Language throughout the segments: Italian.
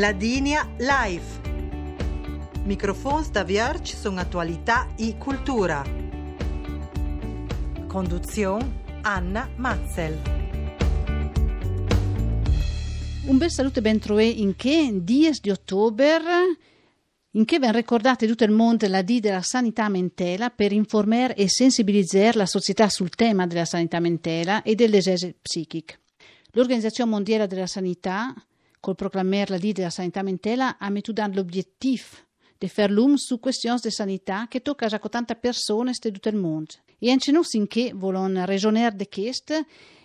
Ladinia Live. Microfons da Vierge sono attualità e cultura. Conduzione Anna Matzel. Un bel saluto e ben trové in che 10 di ottobre in che ben ricordate tutto il mondo la D della sanità mentale per informare e sensibilizzare la società sul tema della sanità mentale e del disagio psichico. L'Organizzazione Mondiale della Sanità, col proclamare la D della sanità mentale, ha messo l'obiettivo di fare lume su questioni di sanità che toccano a tante persone di tutto il mondo. E anche noi in che vogliono ragionare di questo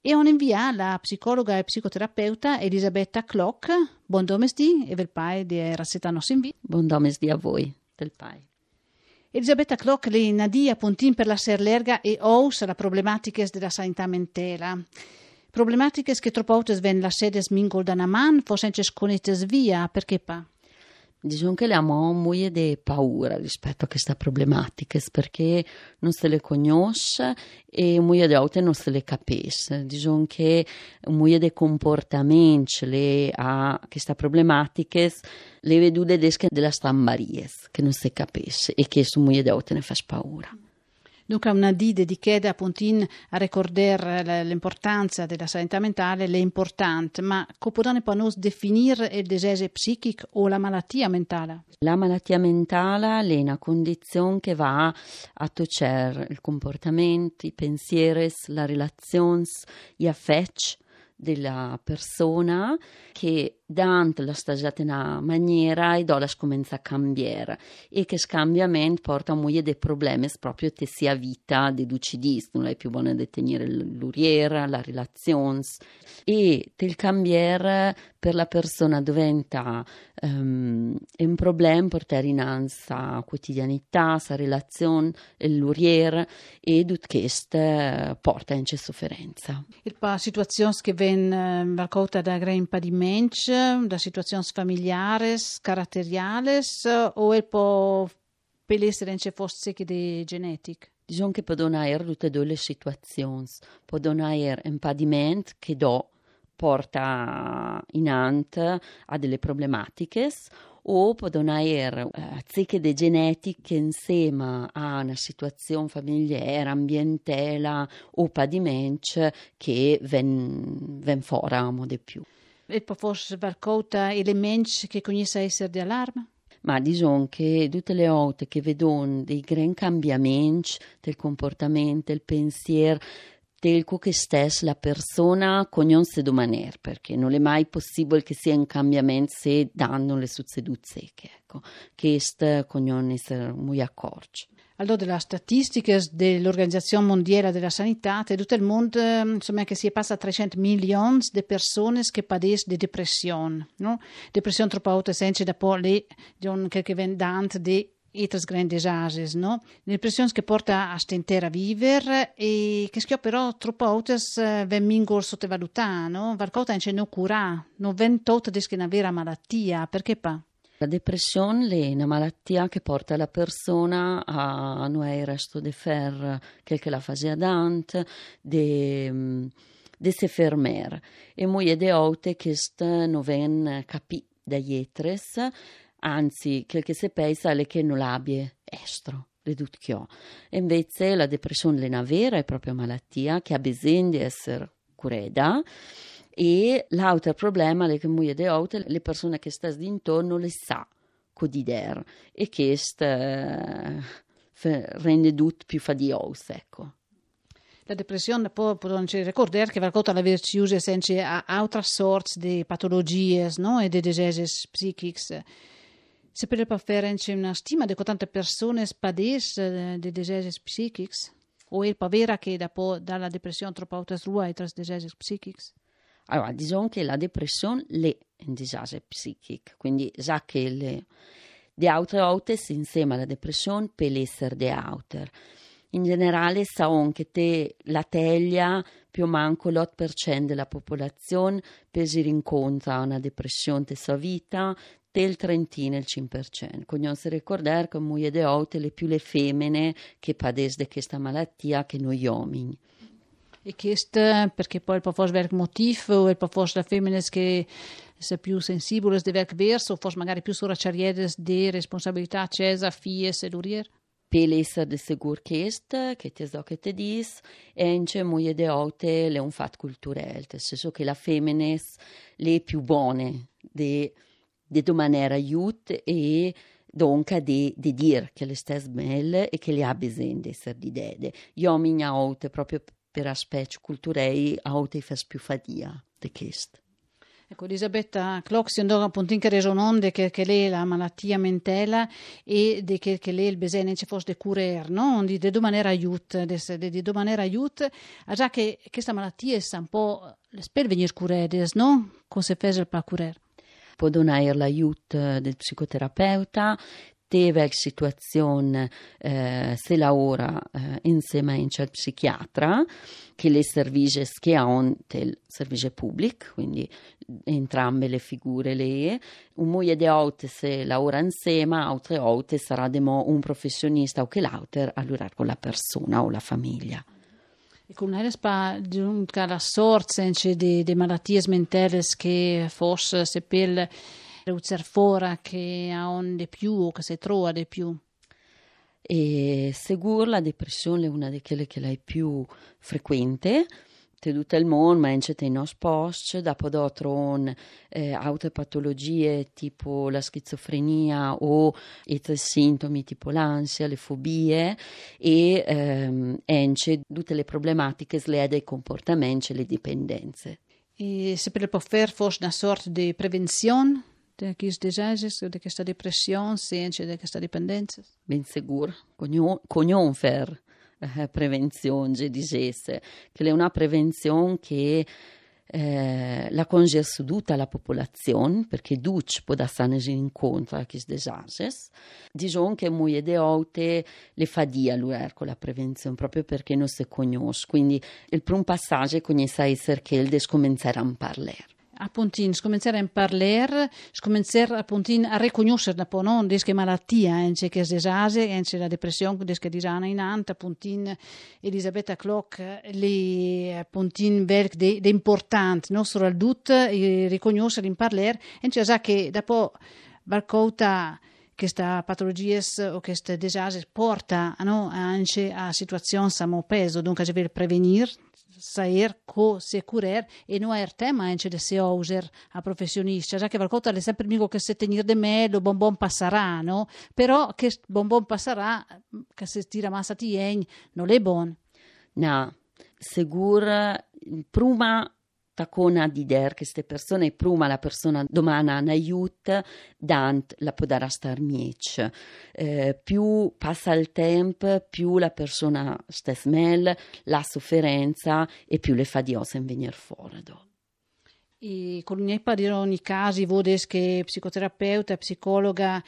e on invia la psicologa e psicoterapeuta Elisabetta Clock. Buon domesdì e vel pai di Rassetano Sinvi. Buon domesdì a voi, del pai. Elisabetta Clock le nadia puntin per la serlerga e ous la problematica della sanità mentale. Problematiche che troppo volte vengono la sede smingol da una man, forse sconete via, perché pa? Diciamo che abbiamo molto di paura rispetto a queste problematiche perché non se le conosce e molte volte non se le capisce. Diciamo che molto di comportamenti le a queste problematiche le vedute della stambarie che non si capisce e che su molte volte ne fa paura. Dunque una D dedicata appunto a ricordare l'importanza della sanità mentale, è importante, ma come possiamo definire il disagio psichico o la malattia mentale? La malattia mentale è una condizione che va a toccare il comportamento, i pensieri, la relazione, gli affetti della persona che dante la stagiata in una maniera e dopo comincia a cambiare e che scambiamento porta a molti dei problemi proprio che sia vita di lucidista non è più buona di tenere l'uriera, la relazione e il cambiare per la persona diventa um, un problema portare innanzi a quotidianità, a relazione, l'uriera e tutto questo porta in sofferenza. E per situazioni che vengono raccolte da gran impedimenti da situazioni familiari, caratteriali o può per essere in fosse di genetica? Diciamo che essere tutte e due le situazioni. Possono essere impedimenti che do porta in ante a delle problematiche o possono essere eh, di genetiche insieme a una situazione familiare, ambientale o padimento che ven, ven fuori di più. E poi forse qualcosa elementi che conosce essere di allarme? Ma diciamo che tutte le volte che vedono dei grandi cambiamenti del comportamento, del pensiero, del che stesso la persona conosce di maniera, perché non è mai possibile che sia un cambiamento se danno le succedute ecco, che questo conosce essere molto accorto. Allora, delle statistiche dell'Organizzazione Mondiale della Sanità, di tutto il mondo, insomma, che si passa a 300 milioni di persone che padescono di depressione, no? Depressione troppo alta, senza da poi le, che dante di altre grandi disagi, no? Depressione che porta a stentare a vivere e che però troppo alte vengono sottovalutate, no? Qualcosa non cura, non tutta di una vera malattia, perché pa? La depressione è una malattia che porta la persona a non avere resto di fer che la faceva dante, di si fermare. E molte volte questo non viene capito dagli etres, anzi, quel che si pensa è che non l'abbia estro. E invece la depressione è una vera e propria malattia che ha bisogno di essere curata e l'altro problema è che molte volte le persone che stanno intorno le sa codider e questo eh, rende tutto più fadioso, ecco. La depressione può, può ricordare che qualcosa la verciuse senza altre sorti di patologie no? e di disagi psichici. Se per fare una stima di quante persone padescono di disagi psichici? O è vera che dopo dalla depressione troppo alta e tra disagi psichici? Allora, diciamo che la depressione è un disagio psichico, quindi già che le, di altre volte insieme alla depressione può essere di altre. In generale, sappiamo che te, la teglia più o meno l'8% della popolazione può incontro a una depressione della sua vita, il Trentino il 5%. Quindi si ricordare che molte volte le più le femmine che padescono di questa malattia che noi uomini. E questo perché poi può essere motivo, o può essere la femmina che se più sensibili di verk verso, forse magari più sulla carriera di responsabilità cesa, fies e lurier? Pelesser de segur chest, che te so che te dis, ence muie de ote le un fat culturel, nel senso che la femines le più buone de, de domanera aiut e donca de, de dir che le stes belle e che le ha bisogno di essere di dede. Io mi ote proprio per aspetti culturei fas più fadia de chest. Ecco, Elisabetta si andò appunto in resononde che, che lei la malattia mentela e de che, che lei il besene ci fosse de curer, no? Di de maniera aiut, de, di maniera aiut, a già che questa malattia è un po' per venire curedes, no? Come si fa per curer? Può donare l'aiuto del psicoterapeuta, teve situazione eh, se lavora eh, insieme a un psichiatra che le servige ha il servizio pubblico, quindi entrambe le figure lì. Un moglie di aute se lavora insieme, altre volte sarà un professionista o che l'auter a lavorare con la persona o la famiglia. E con lei spa la sorte di, di malattie mentali che forse se per fuori che ha di più o che si trova di più. E segur la depressione è una di quelle che è più frequente tutto il mondo, ma anche posti, dopo trovano eh, altre patologie tipo la schizofrenia o altri sintomi tipo l'ansia, le fobie e ehm, anche tutte le problematiche legate ai comportamenti e alle dipendenze. E se per può fare forse una sorta di prevenzione? Di questi disagi, di questa depressione, anche di questa dipendenza? Ben sicuro, cognon fer eh, prevenzione dicesse, che è una prevenzione che eh, la conge tutta la popolazione, perché duc può essere incontro a questi disagi, diciamo che molto di volte le fa dia lui con la prevenzione, proprio perché non si conosce, quindi il primo passaggio è conoscere che il descominciare a parlare appuntin scominciare a parlare, scominciare appuntin a riconoscere po' non che malattia, anche che desase, anche la depressione che disana in anta, appuntin Elisabetta Clock le appuntin verk de, importante, non solo al dut riconoscere in parlare, anche sa che dopo qualcosa questa patologia o queste disagi porta no, anche a situazioni samo peso, dunque deve prevenire saber co se curer e non è tema anche de se user a professionista, già che qualcosa è sempre amico che se tenir de me lo bonbon passerà, no? Però che bonbon passerà, che se tira massa tien, non è buon. No, sicuro prima tacona di der che queste persone prima la persona domana aiuto dant la a star miec. Eh, più passa il tempo più la persona sta smel la sofferenza e più le fa di ossa in venire fuori i colunei parlirono i casi, vodes che psicoterapeuta, psicologa,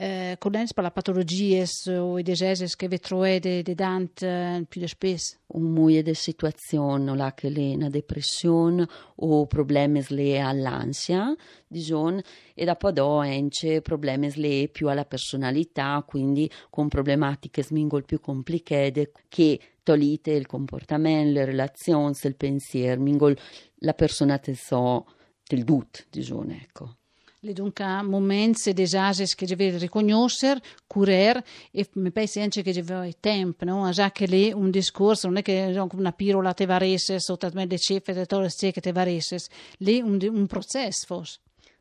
eh, conosce per la patologie o i desesi che vi trovate de dant eh, più spesso? Un muoio di situazione, la che è una depressione o problemi le all'ansia, diciamo, e dopo do anche problemi le più alla personalità, quindi con problematiche smingol più complicate che tolite il comportamento, le relazioni, il pensiero, mingol la persona te so del dut, diciamo, ecco. Le dunque momenti disagi che deve riconoscere, curare e mi penso anche che deve tempo, no? Già che lì un discorso non è che una pirola te varesse, sotto me le cifre te tolle che te varesse, lì un, un processo forse.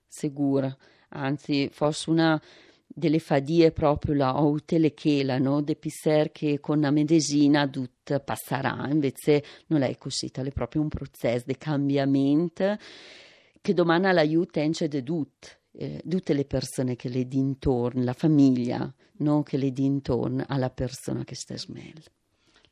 Sicuro, anzi fosse una delle fadie proprio la outele chela, no? De pisser che con la medesina tut passerà, invece non è così, è proprio un processo di cambiamento che domani l'aiuta anche di tut, eh, tutte le persone che le dintorno, la famiglia, no? che le dintorno alla persona che sta smel.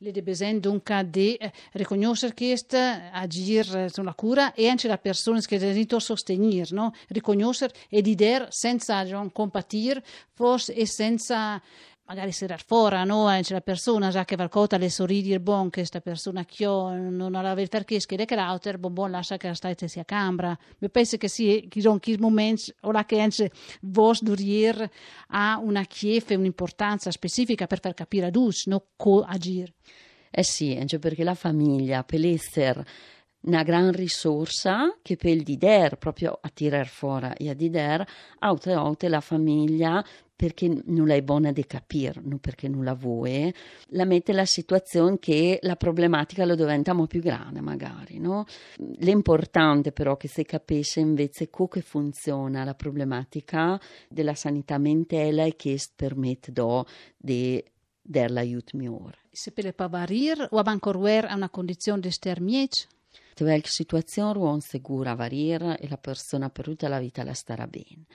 Le debesen dunque di eh, riconoscere questo, agire sulla cura e anche la persona che deve sostenere, no? riconoscere e di dire senza compatire, forse e senza magari tirar fuori, no? Anche la persona già che qualcosa le sorridi bon che questa persona che non ha la perché che le crauter, bon bon lascia che la state sia cambra. Mi penso che sì, che sono quei momenti ora che anche vos durier ha una chiave, un'importanza specifica per far capire a dus, no co agire. Eh sì, anche perché la famiglia per essere una gran risorsa che per il dider, proprio a tirar fuori e a dider, aute aute la famiglia perché non è buona di capire, non perché non la vuoi, la mette la situazione che la problematica lo diventiamo più grande magari, no? L'importante però che si capisce invece come funziona la problematica della sanità mentale e che permette di dare l'aiuto migliore. Se per pavarir o abancorwer a una condizione di stermiec? Terwijl situazione ruon sicura variare e la persona per tutta la vita la starà bene.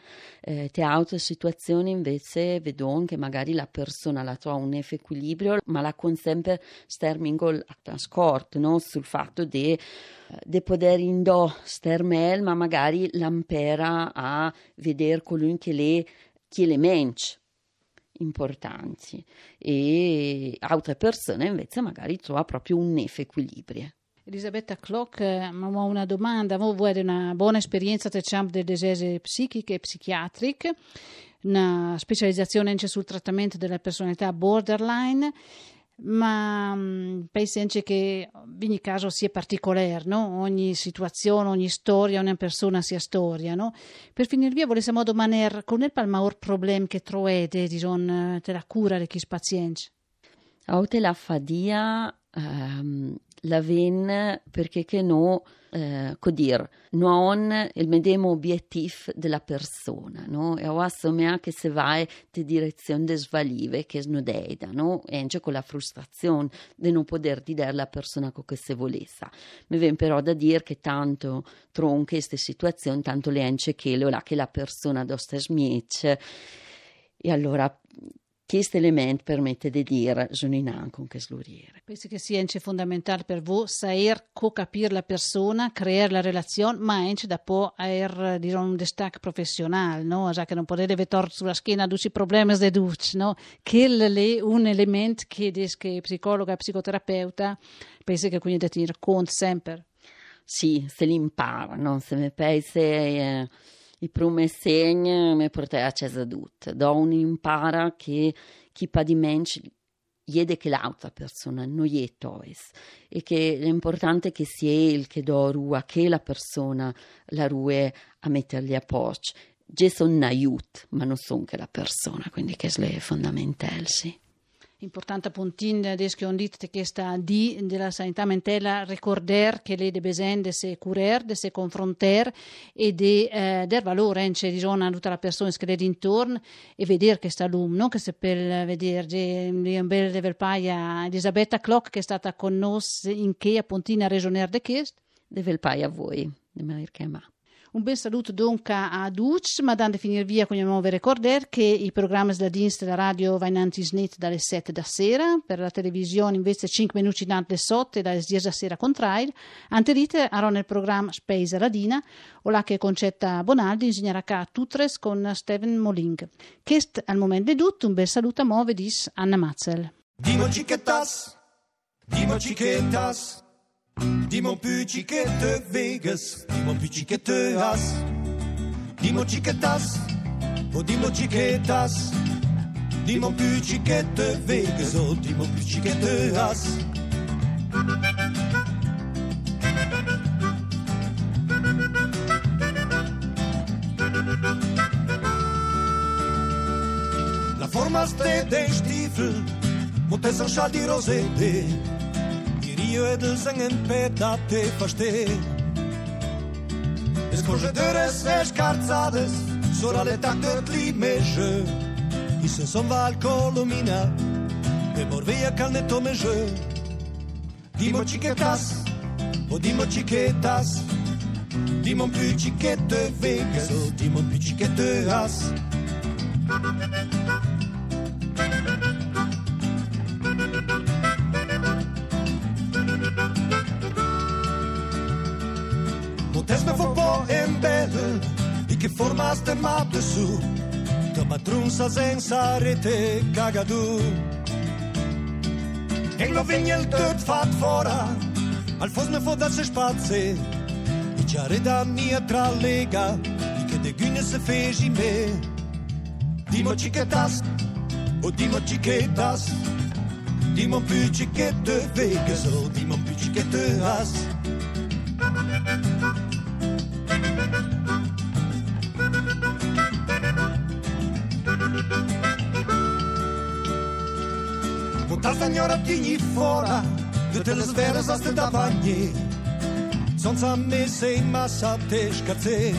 Eh, te altre situazioni invece vedono che magari la persona la trova un equilibrio, ma la con sempre stermingo a trasporto, no? sul fatto di de poter indò stermel, ma magari l'ampera a vedere colui che le, che le menci importanti e altre persone invece magari trova proprio un equilibrio. Elisabetta Klock, eh, ho una domanda. Voi avete una buona esperienza diciamo, delle disese psichiche e psichiatriche, una specializzazione anche sul trattamento della personalità borderline, ma mm, penso anche che ogni caso sia particolare, no? ogni situazione, ogni storia, ogni persona sia storia. No? Per finire via, volessimo domandare qual è il maggior problema che trovate diciamo, della cura di questi pazienti? Aute la fadia um, la ven perché che no, eh, dir, non il medesimo obiettivo della persona, no? E assome anche se vai in direzione de svalive che snodeida, no? E anche con la frustrazione di non poter dire alla persona che se volesse. Mi viene però da dire che tanto tronche queste situazioni, tanto le ence che che la persona dosta smiece e allora questo elemento permette di dire sono in anche che sluriere. Penso che sia fondamentale per voi saper co-capire la persona, creare la relazione, ma anche da poi avere diciamo, un destac professionale, no? Cioè che non potete vedere sulla schiena tutti i problemi di tutti, no? Che è un elemento che che psicologa e psicoterapeuta penso che quindi da tenere conto sempre. Sì, se li impara, no? Se mi pensi... Eh, i primi segni mi portai a casa tutto. Do un impara che chi pa di menci jede che l'altra persona non è tois e che l'importante è che sia il che do rua che la persona la rue a metterli a. Io sono un aiuto, ma non sono che la persona, quindi che è fondamentale, sì importante puntin des che sta di della sanità mentale ricorder che le de besen de se curer, de se confronter e de eh, der valore in c'è a tutta la persona che è intorno e vedere che sta l'um, che se per vedere un bel level paia Elisabetta Clock che è stata con noi in che appuntina a ragionare de chest. Deve il paia a voi, di che ma. Un bel saluto dunque a tutti, ma dando finire via con il nuovo ricorder che i programmi della Dienst della radio vanno snit dalle 7 da sera, per la televisione invece 5 minuti dalle 8 e dalle 10 da sera contrail. Anterite a nel programma Space Radina, o la che Concetta Bonaldi insegnerà a tutres con Steven Moling. Chest al momento di tutto, un bel saluto a Movedis Anna Mazzel. Dimoci che tas, dimoci che tas. Dis-moi plus chiquette Vegas, dis-moi plus chiquette As. Dis-moi chiquetas, oh dis-moi chiquetas. Dis-moi plus chiquette Vegas, oh dis-moi plus chiquette As. La forma ste den Stiefel, mot es di rosete. Io e del sangue peta te faste Es corredores e scarzades Sora le tacte limeje I se son val colomina E morveia calneto meje Dimo chiquetas O dimo chiquetas Dimo più chiquette vegas O dimo più chiquette as che formaste mappe su, che matrunsa senza rete cagadu. E lo vigna il tot fat fora, al fos me fo da se spazi, e chiare da mia tra lega, che de gune se fegi me. Dimo chiquetas, o dimo chiquetas, dimo più chiquette vegas, o dimo più chiquette as. Ta signora tigni fora, tutte le sfere sono da bagni, senza messe in massa te scazzè.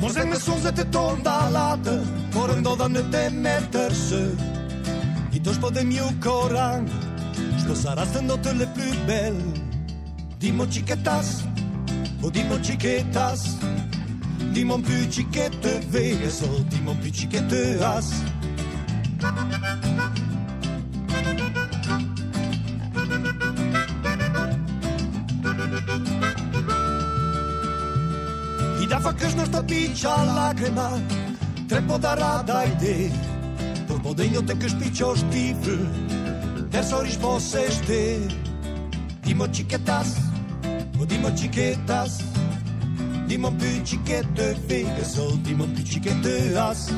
Ma se ne sono sette ton da latte, morendo da ne te mettersi, i tuoi spode mio coran, sto sarà stando te le più belle. Dimo chiquetas, o dimo chiquetas, dimo più chiquette vegas, o dimo più chiquette as. I shtëpiqa lakrima Trepo da rada ide Por podegno te kësh piqo shtifl Tesorish vose shte Dimo chiquetas O dimo chiquetas Dimo più chiquette fighe So dimo più chiquette as